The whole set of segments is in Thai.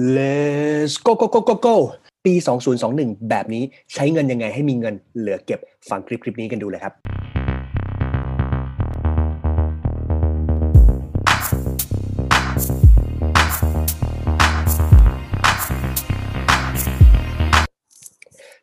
Let's go go go go go ปี 2021 แบบนี้ใช้เงินยังไงให้มีเงินเหลือเก็บฟังคลิปคลิปนี้กันดูเลยครับ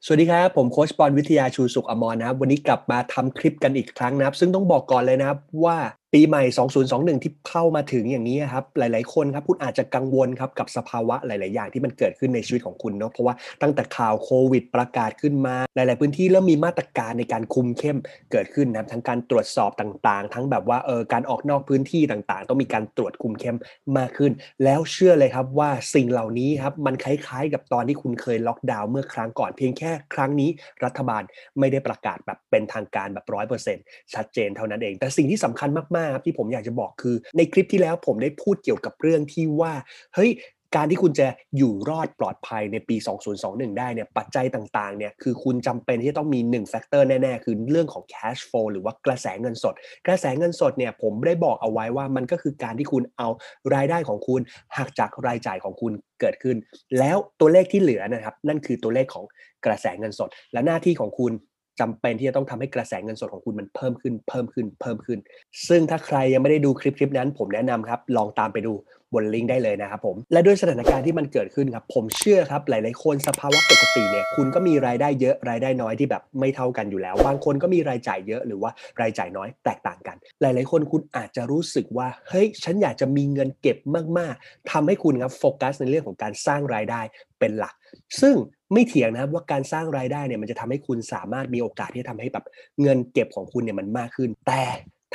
สวัสดีครับ ผมโค้ชบอลวิทยาชูสุขอมรนะครับ วันนี้กลับมาทำคลิปกันอีกครั้งนะครับ ซึ่งต้องบอกก่อนเลยนะครับว่า ปีใหม่ 2021 ที่เข้ามาถึงอย่างนี้ครับ หลาย ๆ คนครับ คุณอาจจะกังวลครับกับสภาวะหลาย ๆ อย่างที่มันเกิดขึ้นในชีวิตของคุณเนาะ เพราะว่าตั้งแต่ข่าวโควิดประกาศขึ้นมา หลาย ๆ พื้นที่เริ่มมีมาตรการในการคุมเข้มเกิดขึ้นนะทั้งการตรวจสอบต่าง ๆ ทั้งแบบว่าเออการออกนอกพื้นที่ต่าง ๆ ต้องมีการตรวจคุมเข้มมากขึ้น แล้วเชื่อเลยครับว่าสิ่งเหล่านี้ครับมันคล้าย ๆ กับตอนที่คุณเคยล็อกดาวน์เมื่อครั้งก่อน เพียงแค่ครั้งนี้รัฐบาลไม่ได้ประกาศแบบเป็นทางการแบบร้อยเปอร์เซ็นต์ชัดเจนเท่านั้นเอง แต่สิ่งที่สำคัญมากครับที่ผมอยากจะบอกคือ ในคลิปที่แล้วผมได้พูดเกี่ยวกับเรื่องที่ว่าเฮ้ยการที่คุณจะอยู่รอดปลอดภัยในปี 2021 ได้เนี่ยปัจจัยต่างๆเนี่ยคือคุณจำเป็นที่จะต้องมี1แฟกเตอร์แน่ๆ คือเรื่องของ cash flow หรือว่ากระแสเงินสด กระแสเงินสดเนี่ยผมได้บอกเอาไว้ว่ามันก็คือการที่คุณเอารายได้ของคุณหักจากรายจ่ายของคุณเกิดขึ้น แล้วตัวเลขที่เหลือนะครับ นั่นคือตัวเลขของกระแสเงินสด และหน้าที่ของคุณ จำเป็นที่จะต้องทำให้กระแสเงินสดของคุณมันเพิ่มขึ้นเพิ่มขึ้นเพิ่มขึ้น ซึ่งถ้าใครยังไม่ได้ดูคลิปคลิปนั้น ผมแนะนำครับ ลองตามไปดูบนลิงก์ได้เลยนะครับผม และด้วยสถานการณ์ที่มันเกิดขึ้นครับ ผมเชื่อครับ หลาย ๆ คนสภาวะปกติเนี่ยคุณก็มีรายได้เยอะรายได้น้อยที่แบบไม่เท่ากันอยู่แล้ว บางคนก็มีรายจ่ายเยอะหรือว่ารายจ่ายน้อยแตกต่างกัน หลาย ๆ คนคุณอาจจะรู้สึกว่าเฮ้ยฉันอยากจะมีเงินเก็บมาก ๆทำให้คุณครับโฟกัสในเรื่องของการสร้างรายได้เป็นหลัก ซึ่งไม่เถียงนะครับว่าการสร้างรายได้เนี่ยมันจะทำให้คุณสามารถมีโอกาสที่จะทำให้แบบเงินเก็บของคุณเนี่ยมันมากขึ้น แต่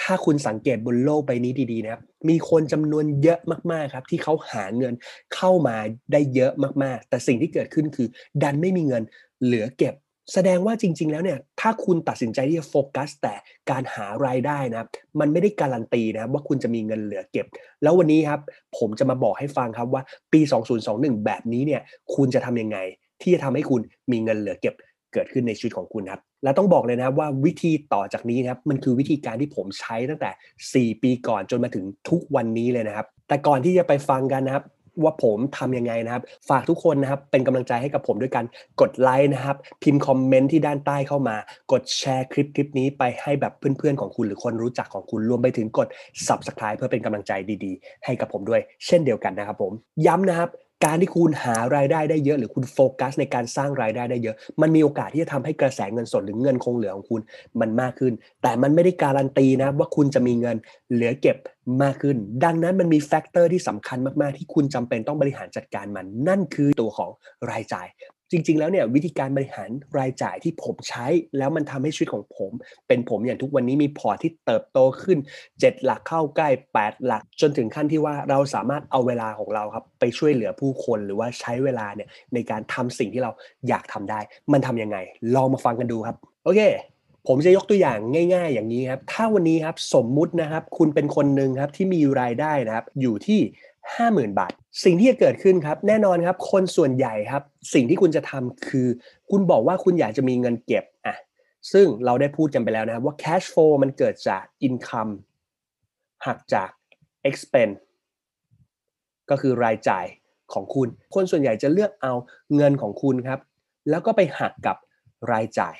ถ้าคุณสังเกตบนโลกใบนี้ดีๆนะครับมีคนจำนวนเยอะมากๆครับ ที่เขาหาเงินเข้ามาได้เยอะมากๆ แต่สิ่งที่เกิดขึ้นคือ ดันไม่มีเงินเหลือเก็บ แสดงว่าจริง ๆ แล้วเนี่ยถ้าคุณตัดสินใจที่จะโฟกัส แต่การหารายได้นะครับมันไม่ได้การันตีนะครับว่าคุณจะมีเงินเหลือเก็บ แล้ววันนี้ครับผมจะมาบอกให้ฟังครับว่าปี 2021 แบบนี้เนี่ยคุณจะทำยังไง ที่จะทำให้คุณมีเงินเหลือเก็บเกิดขึ้นในชีวิตของคุณครับและต้องบอกเลยนะครับว่าวิธีต่อจากนี้ครับมันคือวิธีการที่ผมใช้ตั้งแต่ 4 ปีก่อนจนมาถึงทุกวันนี้เลยนะครับ แต่ก่อนที่จะไปฟังกันนะครับว่าผมทำยังไงนะครับ ฝากทุกคนนะครับเป็นกำลังใจให้กับผมด้วยกันกดไลค์นะครับ พิมพ์คอมเมนต์ที่ด้านใต้เข้ามา กดแชร์คลิปคลิปนี้ไปให้แบบเพื่อนๆของคุณหรือคนรู้จักของคุณรวมไปถึงกด subscribe เพื่อเป็นกำลังใจดีๆ ให้กับผมด้วย เช่นเดียวกันนะครับผมย้ำนะครับ การที่คุณหารายได้ได้เยอะ หรือคุณโฟกัสในการสร้างรายได้ได้เยอะ มันมีโอกาสที่จะทำให้กระแสเงินสดหรือเงินคงเหลือของคุณมันมากขึ้น แต่มันไม่ได้การันตีนะว่าคุณจะมีเงินเหลือเก็บมากขึ้น ดังนั้นมันมี factor ที่สำคัญมากๆ ที่คุณจำเป็นต้องบริหารจัดการมัน นั่นคือตัวของรายจ่าย จริง ๆ แล้วเนี่ยวิธีการบริหารรายจ่ายที่ผมใช้ แล้วมันทำให้ชีวิตของผม เป็นผมอย่างทุกวันนี้มีพอร์ตที่เติบโตขึ้น 7 หลักเข้าใกล้ 8 หลัก จนถึงขั้นที่ว่าเราสามารถเอาเวลาของเราครับไปช่วยเหลือผู้คนหรือว่าใช้เวลาเนี่ยในการทำสิ่งที่เราอยากทำได้ มันทำยังไง ลองมาฟังกันดูครับ โอเคผมจะยกตัวอย่างง่าย ๆ อย่างนี้ครับ ถ้าวันนี้ครับสมมุตินะครับ คุณเป็นคนหนึ่งครับที่มีรายได้นะครับ อยู่ที่ 50,000 บาท สิ่งที่จะเกิดขึ้นครับ แน่นอนครับ คนส่วนใหญ่ครับ สิ่งที่คุณจะทำคือ คุณบอกว่าคุณอยากจะมีเงินเก็บอะซึ่งเราได้พูดกันไปแล้วนะครับว่า cash flow มันเกิดจาก income หักจาก expense ก็คือรายจ่ายของคุณ คนส่วนใหญ่จะเลือกเอาเงินของคุณครับ แล้วก็ไปหักกับรายจ่าย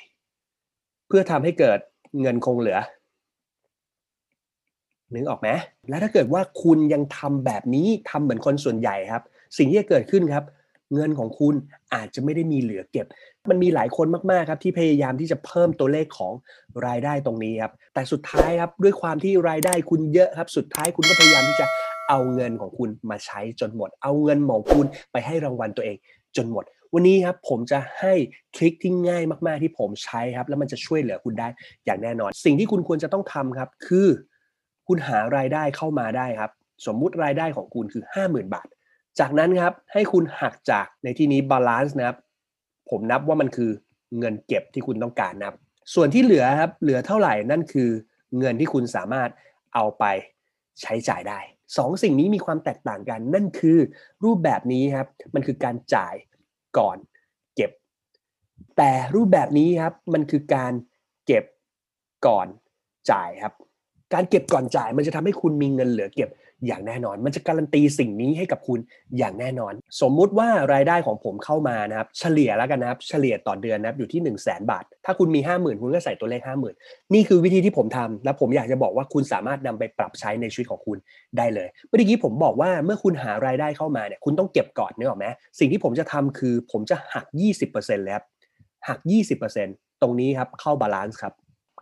เพื่อทำให้เกิดเงินคงเหลือ นึกออกไหมแล้วถ้าเกิดว่าคุณยังทำแบบนี้ทำเหมือนคนส่วนใหญ่ครับ สิ่งที่จะเกิดขึ้นครับ เงินของคุณอาจจะไม่ได้มีเหลือเก็บ มันมีหลายคนมากๆครับที่พยายามที่จะเพิ่มตัวเลขของรายได้ตรงนี้ครับแต่สุดท้ายครับด้วยความที่รายได้คุณเยอะครับ สุดท้ายคุณก็พยายามที่จะเอาเงินของคุณมาใช้จนหมด เอาเงินของคุณไปให้รางวัลตัวเองจนหมด วันนี้ครับผมจะให้ทริคที่ง่ายมากๆที่ผมใช้ครับ แล้วมันจะช่วยเหลือคุณได้อย่างแน่นอน สิ่งที่คุณควรจะต้องทำครับ คือ คุณหารายได้เข้ามาได้ครับ สมมุติรายได้ของคุณคือ 50,000 บาท จากนั้นครับให้คุณหักจากในที่นี้ balance นะครับ ผมนับว่ามันคือเงินเก็บที่คุณต้องการนะครับ ส่วนที่เหลือครับเหลือเท่าไหร่นั่นคือเงินที่คุณสามารถเอาไปใช้จ่ายได้สองสิ่งนี้มีความแตกต่างกัน นั่นคือรูปแบบนี้ครับ มันคือการจ่ายก่อนเก็บ แต่รูปแบบนี้ครับมันคือการเก็บก่อนจ่ายครับ การเก็บก่อนจ่ายมันจะทำให้คุณมีเงินเหลือเก็บอย่างแน่นอน มันจะการันตีสิ่งนี้ให้กับคุณอย่างแน่นอน สมมุติว่ารายได้ของผมเข้ามานะครับ เฉลี่ยแล้วกันนะครับ เฉลี่ยต่อเดือนนะครับอยู่ที่ 1 0 0 0 0แบาท ถ้าคุณมี 50,000 คุณก็ใส่ตัวเลข 50,000 นี่คือวิธีที่ผมทำและผมอยากจะบอกว่าคุณสามารถนำไปปรับใช้ในชีวิตของคุณได้เลย เมื่อกี้ผมบอกว่าเมื่อคุณหารายได้เข้ามาเนี่ยคุณต้องเก็บก่อนนึกออกไหมสิ่งที่ผมจะทำคือผมจะหัก 20%เลยครับหัก 20%ตรงนี้ครับเข้า balance ครับ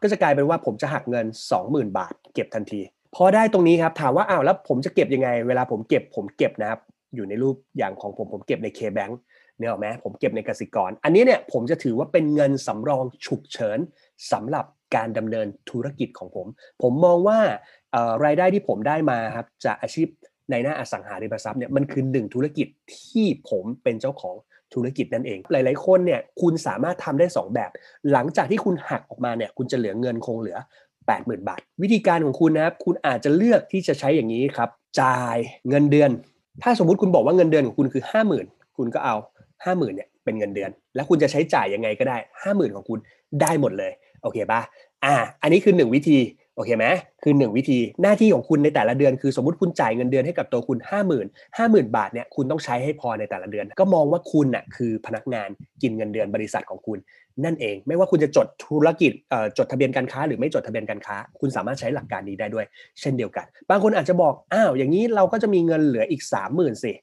ก็จะกลายเป็นว่าผมจะหักเงิน 20,000 บาท เก็บทันที พอได้ตรงนี้ครับถามว่าอ้าวแล้วผมจะเก็บยังไง เวลาผมเก็บผมเก็บนะครับอยู่ในรูปอย่างของผมผมเก็บใน K-Bank เนี่ยนึกออกไหมผมเก็บในกสิกร อันนี้เนี่ยผมจะถือว่าเป็นเงินสำรองฉุกเฉินสำหรับการดำเนินธุรกิจของผม ผมมองว่ารายได้ที่ผมได้มาครับจากอาชีพนายหน้าอสังหาริมทรัพย์เนี่ยมันคือหนึ่งธุรกิจที่ผมเป็นเจ้าของ ธุรกิจนั่นเอง หลาย ๆ คนเนี่ยคุณสามารถทำได้ 2 แบบ หลังจากที่คุณหักออกมาเนี่ยคุณจะเหลือเงินคงเหลือ 80,000 บาท วิธีการของคุณนะครับคุณอาจจะเลือกที่จะใช้อย่างนี้ครับจ่ายเงินเดือน ถ้าสมมุติคุณบอกว่าเงินเดือนของคุณคือ 50,000 คุณก็เอา 50,000เนี่ยเป็นเงินเดือน แล้วคุณจะใช้จ่ายยังไงก็ได้ 50,000 ของคุณได้หมดเลยโอเคปะอ่าอันนี้คือ 1 วิธี โอเคไหมคือ1วิธีหน้าที่ของคุณในแต่ละเดือน คือสมมติคุณจ่ายเงินเดือนให้กับตัวคุณ 5 0,000 50,000 บาทเนี่ยคุณต้องใช้ให้พอในแต่ละเดือน ก็มองว่าคุณน่ะคือพนักงานกินเงินเดือนบริษัทของคุณ นั่นเอง ไม่ว่าคุณจะจดธุรกิจจดทะเบียนการค้า หรือไม่จดทะเบียนการค้า คุณสามารถใช้หลักการนี้ได้ด้วย เช่นเดียวกัน บางคนอาจจะบอกอ้าวอย่างนี้เราก็จะมีเงินเหลืออีก 30,000สิ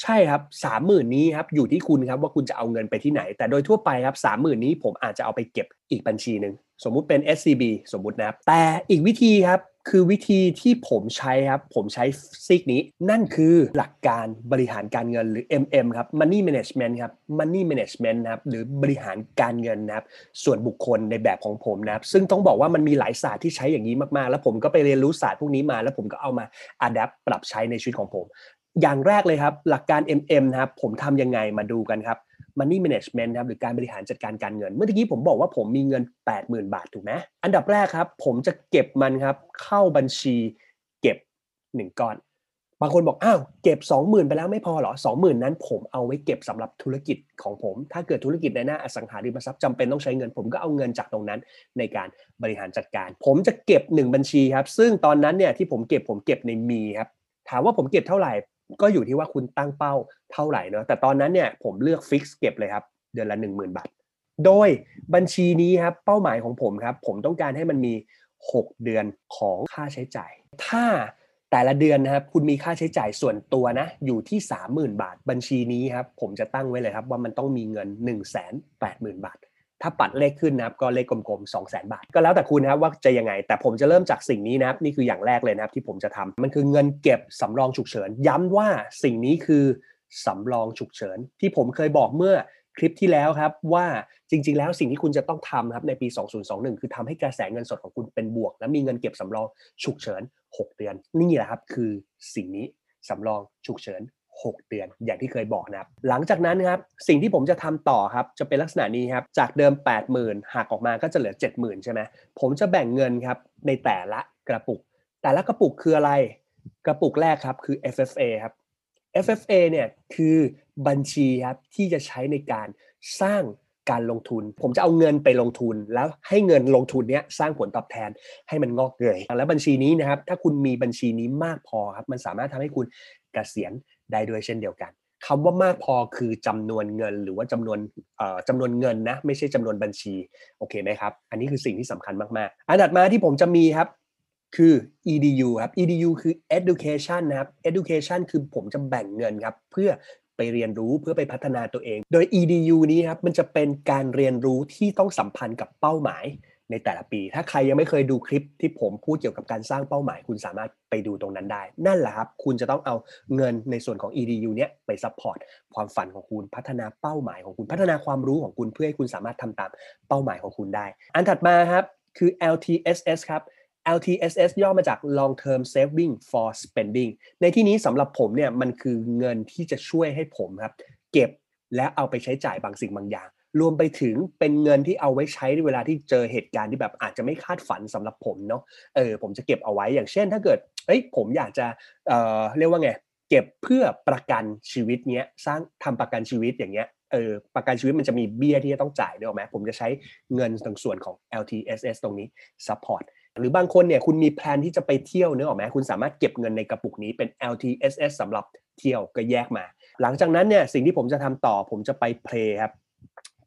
ใช่ครับสามหมื่นนี้ครับอยู่ที่คุณครับว่าคุณจะเอาเงินไปที่ไหน แต่โดยทั่วไปครับสามหมื่นนี้ผมอาจจะเอาไปเก็บอีกบัญชีหนึ่ง สมมุติเป็น SCB สมมุตินะครับ แต่อีกวิธีครับคือวิธีที่ผมใช้ครับ ผมใช้ซิกนี้ นั่นคือหลักการบริหารการเงินหรือ MM ครับ Money Management ครับ Money Management นะครับหรือบริหารการเงินนะครับ ส่วนบุคคลในแบบของผมนะครับ ซึ่งต้องบอกว่ามันมีหลายศาสตร์ที่ใช้อย่างนี้มากๆ แล้วผมก็ไปเรียนรู้ศาสตร์พวกนี้มา แล้วผมก็เอามาอัดแอปปรับใช้ในชีวิตของผม อย่างแรกเลยครับ หลักการ MM นะครับผมทำยังไงมาดูกันครับ Money Management ครับหรือการบริหารจัดการการเงิน เมื่อกี้ผมบอกว่าผมมีเงิน 80,000 บาทถูกไหมอันดับแรกครับ ผมจะเก็บมันครับ เข้าบัญชีเก็บ 1ก้อน บางคนบอกอ้าวเก็บ 20,000 ไปแล้วไม่พอเหรอ 20,000 นั้นผมเอาไว้เก็บสำหรับธุรกิจของผม ถ้าเกิดธุรกิจในหน้าอสังหาริมทรัพย์จำเป็นต้องใช้เงิน ผมก็เอาเงินจากตรงนั้นในการบริหารจัดการ ผมจะเก็บ 1 บัญชีครับซึ่งตอนนั้นเนี่ยที่ผมเก็บผมเก็บในมีครับถามว่าผมเก็บเท่าไหร่ ก็อยู่ที่ว่าคุณตั้งเป้าเท่าไหร่เนาะแต่ตอนนั้นเนี่ยผมเลือกฟิกซ์เก็บเลยครับ เดือนละ 10,000 บาท โดยบัญชีนี้ครับเป้าหมายของผมครับ ผมต้องการให้มันมี 6 เดือนของค่าใช้จ่าย ถ้าแต่ละเดือนนะครับคุณมีค่าใช้จ่ายส่วนตัวนะอยู่ที่ 30,000 บาท บัญชีนี้ครับผมจะตั้งไว้เลยครับว่ามันต้องมีเงิน 180,000 บาท ถ้าปัดเลขขึ้นนะครับก็เลขกลมๆ2 0 0 0 0 0 บาท ก็แล้วแต่คุณนะครับว่าจะยังไง แต่ผมจะเริ่มจากสิ่งนี้นะครับนี่คืออย่างแรกเลยนะครับที่ผมจะทำมันคือเงินเก็บสำรองฉุกเฉิน ย้ำว่าสิ่งนี้คือสำรองฉุกเฉิน ที่ผมเคยบอกเมื่อคลิปที่แล้วครับว่าจริง ๆ แล้วสิ่งที่คุณจะต้องทำครับในปี 2021 คือทำให้กระแสเงินสดของคุณเป็นบวก และมีเงินเก็บสำรองฉุกเฉิน 6 เดือน นี่แหละครับคือสิ่งนี้สำรองฉุกเฉิน 6 เดือน อย่างที่เคยบอกนะครับ หลังจากนั้นครับสิ่งที่ผมจะทำต่อครับจะเป็นลักษณะนี้ครับจากเดิม 80,000หักออกมาก็จะเหลือ 70,000 ใช่ไหมผมจะแบ่งเงินครับในแต่ละกระปุก แต่ละกระปุกคืออะไร กระปุกแรกครับคือ FFA ครับ FFA เนี่ยคือบัญชีครับที่จะใช้ในการสร้างการลงทุน ผมจะเอาเงินไปลงทุน แล้วให้เงินลงทุนเนี้ยสร้างผลตอบแทนให้มันงอกเงยแล้วบัญชีนี้นะครับถ้าคุณมีบัญชีนี้มากพอครับมันสามารถทำให้คุณกเกษียณ ได้ด้วยเช่นเดียวกันคำว่ามากพอคือจำนวนเงินหรือว่าจำนวนจำนวนเงินนะไม่ใช่จำนวนบัญชีโอเคไหมครับอันนี้คือสิ่งที่สำคัญมากๆ อันดับมาที่ผมจะมีครับคือ edu ครับ edu คือ education นะครับ education คือผมจะแบ่งเงินครับเพื่อไปเรียนรู้เพื่อไปพัฒนาตัวเอง โดย edu นี้ครับมันจะเป็นการเรียนรู้ที่ต้องสัมพันธ์กับเป้าหมาย ในแต่ละปี ถ้าใครยังไม่เคยดูคลิปที่ผมพูดเกี่ยวกับการสร้างเป้าหมาย คุณสามารถไปดูตรงนั้นได้ นั่นแหละครับ คุณจะต้องเอาเงินในส่วนของ edu เนี้ยไป support ความฝันของคุณพัฒนาเป้าหมายของคุณพัฒนาความรู้ของคุณเพื่อให้คุณสามารถทำตามเป้าหมายของคุณได้ อันถัดมาครับคือ LTSS ครับ LTSS ย่อมาจาก Long Term Saving for Spending ในที่นี้สำหรับผมเนี่ยมันคือเงินที่จะช่วยให้ผมครับ เก็บและเอาไปใช้จ่ายบางสิ่งบางอย่าง รวมไปถึงเป็นเงินที่เอาไว้ใช้ในเวลาที่เจอเหตุการณ์ที่แบบอาจจะไม่คาดฝันสำหรับผมเนาะเออผมจะเก็บเอาไว้อย่างเช่น ถ้าเกิดเอ้ยผมอยากจะเอ่อเรียกว่าไงเก็บเพื่อประกันชีวิตเนี้ยสร้างทำประกันชีวิตอย่างเงี้ยเออประกันชีวิตมันจะมีเบี้ยที่จะต้องจ่ายด้วยไหมผมจะใช้เงินตรงส่วนของ LTSS ตรงนี้ support หรือบางคนเนี่ยคุณมี plan ที่จะไปเที่ยวเนื้อออกไหมคุณสามารถเก็บเงินในกระปุกนี้เป็น LTSS สำหรับเที่ยวก็แยกมา หลังจากนั้นเนี่ยสิ่งที่ผมจะทำต่อผมจะไป play ครับ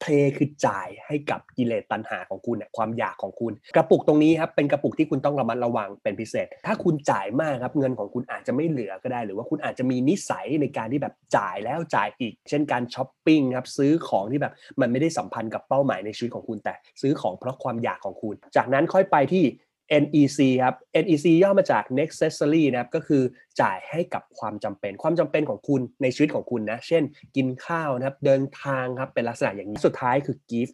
play คือจ่ายให้กับกิเลสตัณหาของคุณเนี่ยความอยากของคุณ กระปุกตรงนี้ครับเป็นกระปุกที่คุณต้องระมัดระวังเป็นพิเศษ ถ้าคุณจ่ายมากครับเงินของคุณอาจจะไม่เหลือก็ได้ หรือว่าคุณอาจจะมีนิสัยในการที่แบบจ่ายแล้วจ่ายอีก เช่นการช้อปปิ้งครับซื้อของที่แบบมันไม่ได้สัมพันธ์กับเป้าหมายในชีวิตของคุณแต่ซื้อของเพราะความอยากของคุณ จากนั้นค่อยไปที่ NEC ครับ NEC ย่อมาจาก necessary นะครับ ก็คือจ่ายให้กับความจำเป็น ความจำเป็นของคุณในชีวิตของคุณนะ เช่น กินข้าวนะครับ เดินทางครับ เป็นลักษณะอย่างนี้ สุดท้ายคือ gift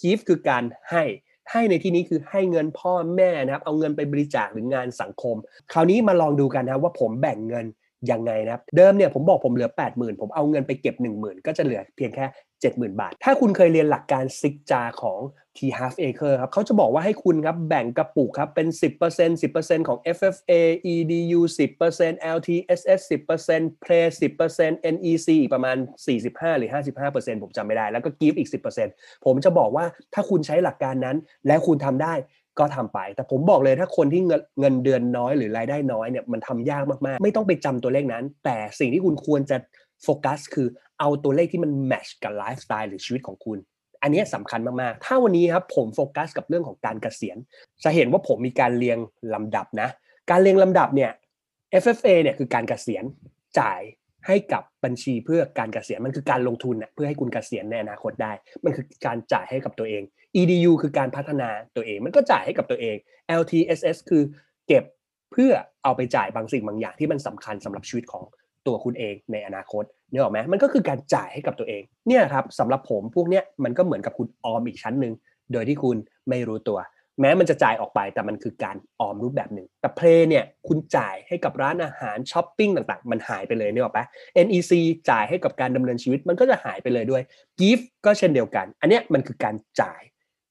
gift คือการให้ ให้ในที่นี้คือให้เงินพ่อแม่นะครับ เอาเงินไปบริจาคหรืองานสังคม คราวนี้มาลองดูกันนะว่าผมแบ่งเงิน ยังไงนะครับ เดิมเนี่ยผมบอกผมเหลือ 80,000 ผมเอาเงินไปเก็บ 10,000 ก็จะเหลือเพียงแค่ 70,000 บาท ถ้าคุณเคยเรียนหลักการซิกจาของ T half acre ครับเขาจะบอกว่าให้คุณครับแบ่งกระปุกครับเป็น 10% 10%ของ FFA EDU 10% LTSS 10% Play 10% NEC ประมาณ 45 หรือ 55%ผมจำไม่ได้ แล้วก็ Give อีก 10%ผมจะบอกว่าถ้าคุณใช้หลักการนั้นและคุณทำได้ ก็ทำไป แต่ผมบอกเลยถ้าคนที่เงินเงินเดือนน้อยหรือรายได้น้อยเนี่ยมันทำยากมากๆ ไม่ต้องไปจำตัวเลขนั้น แต่สิ่งที่คุณควรจะโฟกัสคือเอาตัวเลขที่มันแมชกับไลฟ์สไตล์หรือชีวิตของคุณ อันนี้สำคัญมากๆ ถ้าวันนี้ครับผมโฟกัสกับเรื่องของการเกษียณ จะเห็นว่าผมมีการเรียงลำดับนะ การเรียงลำดับเนี่ย FFA เนี่ยคือการเกษียณจ่าย ให้กับบัญชีเพื่อการเกษียณมันคือการลงทุนนะเพื่อให้คุณเกษียณในอนาคตได้ มันคือการจ่ายให้กับตัวเอง EDU คือการพัฒนาตัวเอง มันก็จ่ายให้กับตัวเอง LTSS คือเก็บเพื่อเอาไปจ่ายบางสิ่งบางอย่างที่มันสำคัญสำหรับชีวิตของตัวคุณเองในอนาคตเนี่ยหรอไหมมันก็คือการจ่ายให้กับตัวเองเนี่ยครับสำหรับผมพวกเนี้ยมันก็เหมือนกับคุณออมอีกชั้นหนึ่งโดยที่คุณไม่รู้ตัว แม้มันจะจ่ายออกไปแต่มันคือการออมรูปแบบหนึ่ง แต่เพลเนี่ยคุณจ่ายให้กับร้านอาหารช้อปปิ้งต่างๆ มันหายไปเลยเนี่ยหรอปะ NEC จ่ายให้กับการดำเนินชีวิตมันก็จะหายไปเลยด้วย Gift ก็เช่นเดียวกัน อันเนี้ยมันคือการจ่าย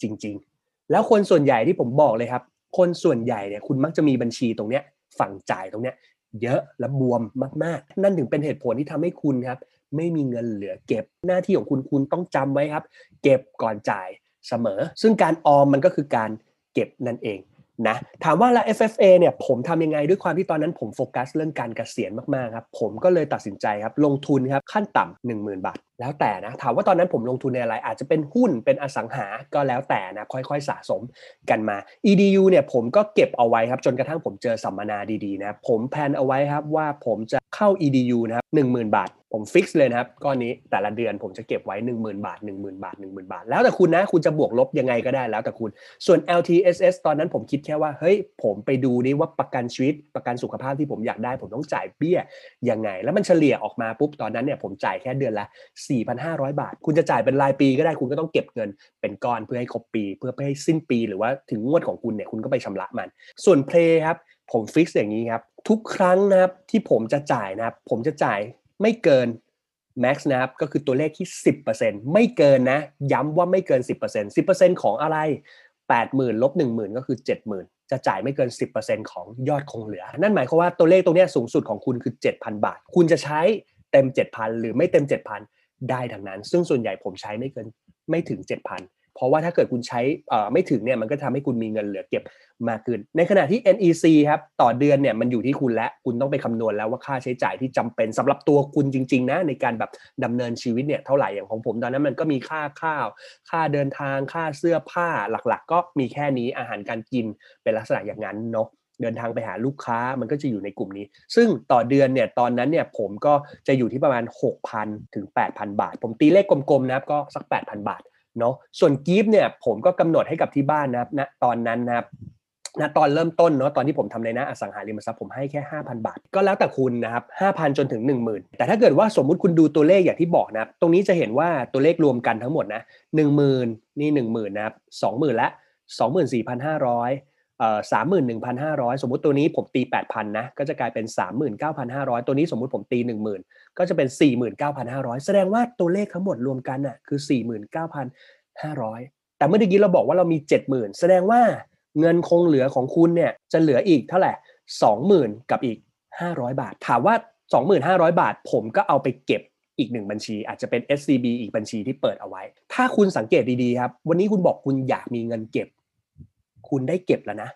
จริง ๆ แล้วคนส่วนใหญ่ที่ผมบอกเลยครับ คนส่วนใหญ่เนี่ยคุณมักจะมีบัญชีตรงเนี้ยฝั่งจ่ายตรงเนี้ยเยอะและบวมมากๆ นั่นถึงเป็นเหตุผลที่ทำให้คุณครับ ไม่มีเงินเหลือเก็บหน้าที่ของคุณคุณต้องจำไว้ครับ เก็บก่อนจ่ายเสมอ ซึ่งการออมมันก็คือการ เก็บนั่นเองนะถามว่าแล้ว FFA เนี่ยผมทำยังไงด้วยความที่ตอนนั้นผมโฟกัสเรื่องการเกษียณมากๆครับผมก็เลยตัดสินใจครับลงทุนครับขั้นต่ำ10,000บาท แล้วแต่นะถามว่าตอนนั้นผมลงทุนในอะไร อาจจะเป็นหุ้นเป็นอสังหาก็แล้วแต่นะค่อยๆสะสมกันมา EDU เนี่ยผมก็เก็บเอาไว้ครับจนกระทั่งผมเจอสัมมนาดีๆนะผมแพลนเอาไว้ครับว่าผมจะ เข้า EDU นะครับ10,000 บาท ผมฟิกซ์เลยนะครับก้อนนี้แต่ละเดือนผมจะเก็บไว้ 10,000 บาท 10,000 บาท 10,000 บาท แล้วแต่คุณนะ คุณจะบวกลบยังไงก็ได้แล้วแต่คุณ ส่วน LTSS ตอนนั้นผมคิดแค่ว่า เฮ้ย ผมไปดูนี่ว่าประกันชีวิต ประกันสุขภาพที่ผมอยากได้ ผมต้องจ่ายเบี้ยยังไง แล้วมันเฉลี่ยออกมาปุ๊บตอนนั้นเนี่ยผมจ่ายแค่เดือนละ 4,500 บาท คุณจะจ่ายเป็นรายปีก็ได้คุณก็ต้องเก็บเงินเป็นก้อนเพื่อให้ครบปี เพื่อให้สิ้นปี หรือว่าถึงงวดของคุณเนี่ยคุณก็ไปชำระมัน ส่วนเพลครับ ผมฟิกซ์อย่างนี้ครับทุกครั้งนะครับที่ผมจะจ่ายนะครับ ผมจะจ่ายไม่เกิน max นะครับก็คือตัวเลขที่ 10%ไม่เกินนะ ย้ำว่าไม่เกิน 10% 10%ของอะไร 80,000ลบ10,000 ก็คือ 70,000 จะจ่ายไม่เกิน 10%ของยอดคงเหลือ นั่นหมายความว่าตัวเลขตรงนี้สูงสุดของคุณคือ 7,000 บาท คุณจะใช้เต็ม 7,000 หรือไม่เต็ม 7,000 ได้ทั้งนั้น ซึ่งส่วนใหญ่ผมใช้ไม่เกินไม่ถึง 7,000 เพราะว่าถ้าเกิดคุณใช้ไม่ถึงเนี่ยมันก็ทำให้คุณมีเงินเหลือเก็บมากขึ้น ในขณะที่ NEC ครับต่อเดือนเนี่ยมันอยู่ที่คุณและคุณต้องไปคำนวณแล้วว่าค่าใช้จ่ายที่จำเป็นสำหรับตัวคุณจริงๆนะในการแบบดำเนินชีวิตเนี่ยเท่าไหร่อย่างของผมตอนนั้นมันก็มีค่าข้าว ค่าเดินทางค่าเสื้อผ้าหลักๆ ก็มีแค่นี้อาหารการกินเป็นลักษณะอย่างนั้นเนาะเดินทางไปหาลูกค้ามันก็จะอยู่ในกลุ่มนี้ ซึ่งต่อเดือนเนี่ยตอนนั้นเนี่ยผมก็จะอยู่ที่ประมาณ 6,000 ถึง 8,000 บาท ผมตีเลขกลมๆนะครับก็สัก 8,000 บาท เนาะส่วนกิฟเนี่ยผมก็กำหนดให้กับที่บ้านนะครับณนะตอนนั้นนะครับณตอนเริ่มต้นเนาะตอนที่ผมทำในหน้าอสังหาริมทรัพย์ผมให้แค่ 5,000 บาท ก็แล้วแต่คุณนะครับ 5,000 จนถึง 10,000 แต่ถ้าเกิดว่าสมมุติคุณดูตัวเลขอย่างที่บอกนะตรงนี้จะเห็นว่าตัวเลขรวมกันทั้งหมดนะ10,000 นี่ 10,000 นะครับ 20,000 ละ 24,500เอ่อ สามหมื่นหนึ่งพันห้าร้อยสมมติตัวนี้ผมตีแปดพันนะก็จะกลายเป็นสามหมื่นเก้าพันห้าร้อยตัวนี้สมมติผมตีหนึ่งหมื่นก็จะเป็นสี่หมื่นเก้าพันห้าร้อยแสดงว่าตัวเลขทั้งหมดรวมกันน่ะคือสี่หมื่นเก้าพันห้าร้อยแต่เมื่อกี้เราบอกว่าเรามีเจ็ดหมื่นแสดงว่าเงินคงเหลือของคุณเนี่ยจะเหลืออีกเท่าไหร่สองหมื่นกับอีกห้าร้อยบาท ถามว่าสองหมื่นห้าร้อยบาท ผมก็เอาไปเก็บอีกหนึ่งบัญชี อาจจะเป็น SCB อีกบัญชีที่เปิดเอาไว้ ถ้าคุณสังเกตดีๆครับ วันนี้คุณบอกคุณอยากมีเงินเก็บ คุณได้เก็บแล้วนะ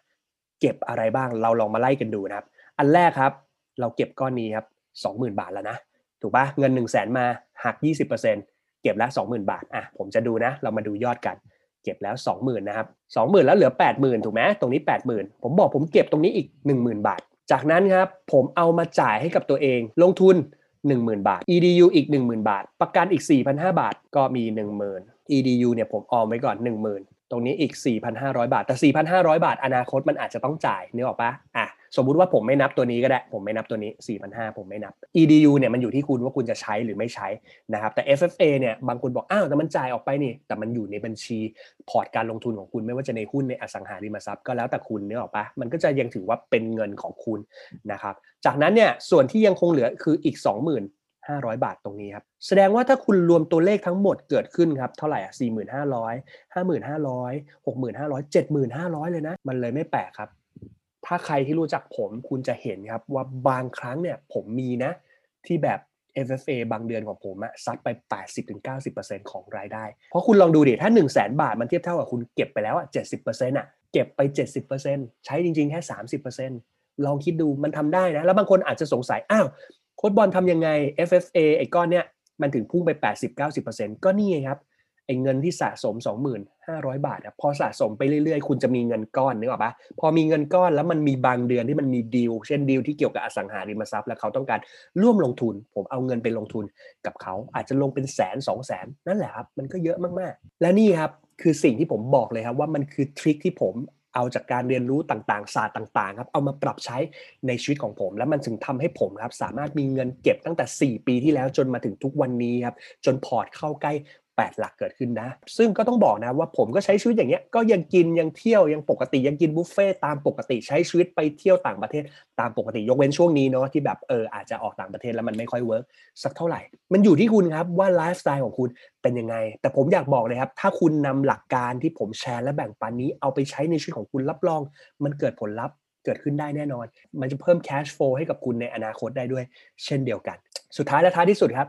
เก็บอะไรบ้างเราลองมาไล่กันดูนะครับ อันแรกครับ เราเก็บก้อนนี้ครับ20,000บาทแล้วนะถูกปะเงิน1 0 0 0 0แสนมาหัก 20%เก็บแล้ว20,000 บาทอะผมจะดูนะ เรามาดูยอดกัน เก็บแล้ว 20,000นะครับ20,000 แล้วเหลือ 80,000 ถูกไหมตรงนี้ 80,000 ผมบอกผมเก็บตรงนี้อีก 10,000 บาท จากนั้นครับผมเอามาจ่ายให้กับตัวเอง ลงทุน 10,000 บาท EDU อีก 10,000 บาท ประกันอีก 4,500 บาท ก็มี 10,000 EDU เนี่ยผมออมไว้ก่อน 10,000 ตรงนี้อีก 4,500 บาท แต่ 4,500 บาท อนาคตมันอาจจะต้องจ่ายนึกออกปะอะสมมุติว่าผมไม่นับตัวนี้ก็ได้ ผมไม่นับตัวนี้ 4,500 ผมไม่นับ EDU เนี่ยมันอยู่ที่คุณว่าคุณจะใช้หรือไม่ใช้นะครับ แต่ FFA เนี่ยบางคนบอกอ้าวแต่มันจ่ายออกไปนี่ แต่มันอยู่ในบัญชีพอร์ตการลงทุนของคุณ ไม่ว่าจะในหุ้นในอสังหาริมทรัพย์ก็แล้วแต่คุณนึกออกปะมันก็จะยังถือว่าเป็นเงินของคุณนะครับ จากนั้นเนี่ยส่วนที่ยังคงเหลือคืออีก 20,000 500 บาทตรงนี้ครับแสดงว่าถ้าคุณรวมตัวเลขทั้งหมดเกิดขึ้นครับเท่าไหร่อะ4,500 5,500 6,500 7,500 เลยนะ มันเลยไม่แปลกครับ ถ้าใครที่รู้จักผมคุณจะเห็นครับว่าบางครั้งเนี่ยผมมีนะที่แบบ FFA บางเดือนของผมอะซัดไป 80-90%ของรายได้ เพราะคุณลองดูดิ ถ้า 1 0 0 0 0แบาท มันเทียบเท่ากับคุณเก็บไปแล้วอะ70%อะเก็บไป 70%ใช้จริงๆ แค่ 30%ลองคิดดูมันทำได้นะ แล้วบางคนอาจจะสงสัย อ้าว ค้ดบอลทำยังไง FFA ไอ้ก้อนเนี้ยมันถึงพุ่งไป 80-90%ก็นี่ไงครับไอ้เงินที่สะสม 25,000บาทอะพอสะสมไปเรื่อยๆ คุณจะมีเงินก้อนนึกออกปะพอมีเงินก้อนแล้วมันมีบางเดือนที่มันมีดีลเช่นดีลที่เกี่ยวกับอสังหาริมทรัพย์แล้วเขาต้องการร่วมลงทุน ผมเอาเงินไปลงทุนกับเขาอาจจะลงเป็นแสนสองแสนนั่นแหละครับ มันก็เยอะมากๆ และนี่ครับคือสิ่งที่ผมบอกเลยครับว่ามันคือ trick ที่ผม เอาจากการเรียนรู้ต่างๆศาสตร์ต่างๆครับเอามาปรับใช้ในชีวิตของผม แล้วมันถึงทำให้ผมครับสามารถมีเงินเก็บตั้งแต่ 4 ปีที่แล้วจนมาถึงทุกวันนี้ครับจนพอร์ตเข้าใกล้ 8 หลักเกิดขึ้นนะ ซึ่งก็ต้องบอกนะว่าผมก็ใช้ชีวิตอย่างเงี้ยก็ยังกินยังเที่ยวยังปกติยังกินบุฟเฟ่ตามปกติใช้ชีวิตไปเที่ยวต่างประเทศตามปกติยกเว้นช่วงนี้เนาะที่แบบเอออาจจะออกต่างประเทศแล้วมันไม่ค่อย work สักเท่าไหร่ มันอยู่ที่คุณครับว่าไลฟ์สไตล์ของคุณเป็นยังไง แต่ผมอยากบอกเลยครับ ถ้าคุณนำหลักการที่ผมแชร์และแบ่งปันนี้เอาไปใช้ในชีวิตของคุณรับรอง มันเกิดผลลัพธ์เกิดขึ้นได้แน่นอน มันจะเพิ่ม cash flow ให้กับคุณในอนาคตได้ด้วย เช่นเดียวกัน สุดท้ายและท้ายที่สุดครับ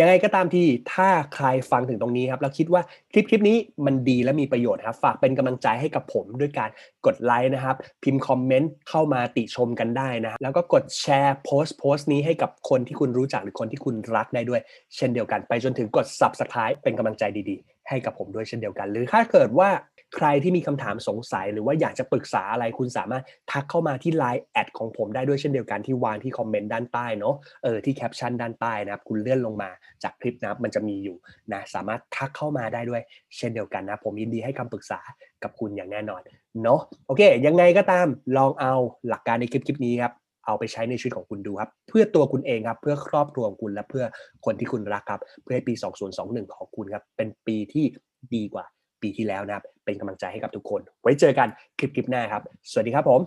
ยังไงก็ตามทีถ้าใครฟังถึงตรงนี้ครับแล้วคิดว่าคลิปคลิปนี้มันดีและมีประโยชน์ครับฝากเป็นกำลังใจให้กับผมด้วยการกดไลค์นะครับ พิมพ์คอมเมนต์เข้ามาติชมกันได้นะแล้วก็กดแชร์โพสต์โพสต์นี้ให้กับคนที่คุณรู้จักหรือคนที่คุณรักได้ด้วย เช่นเดียวกันไปจนถึงกด subscribe เป็นกำลังใจดีๆ ให้กับผมด้วยเช่นเดียวกัน หรือถ้าเกิดว่า ใครที่มีคำถามสงสัยหรือว่าอยากจะปรึกษาอะไรคุณสามารถทักเข้ามาที่ Line แอดของผมได้ด้วยเช่นเดียวกันที่วางที่คอมเมนต์ด้านใต้เนาะเออที่แคปชั่นด้านใต้นะครับคุณเลื่อนลงมาจากคลิปนะครับมันจะมีอยู่นะสามารถทักเข้ามาได้ด้วยเช่นเดียวกันนะ ผมยินดีให้คำปรึกษากับคุณอย่างแน่นอนเนาะโอเค ยังไงก็ตามลองเอาหลักการในคลิปคลิปนี้ครับเอาไปใช้ในชีวิตของคุณดูครับ เพื่อตัวคุณเองครับ เพื่อครอบครัวของคุณและเพื่อคนที่คุณรักครับ เพื่อให้ปี 2021 ของคุณครับ เป็นปีที่ดีกว่า ปีที่แล้วนะครับ เป็นกำลังใจให้กับทุกคน ไว้เจอกันคลิปคลิปหน้าครับ สวัสดีครับผม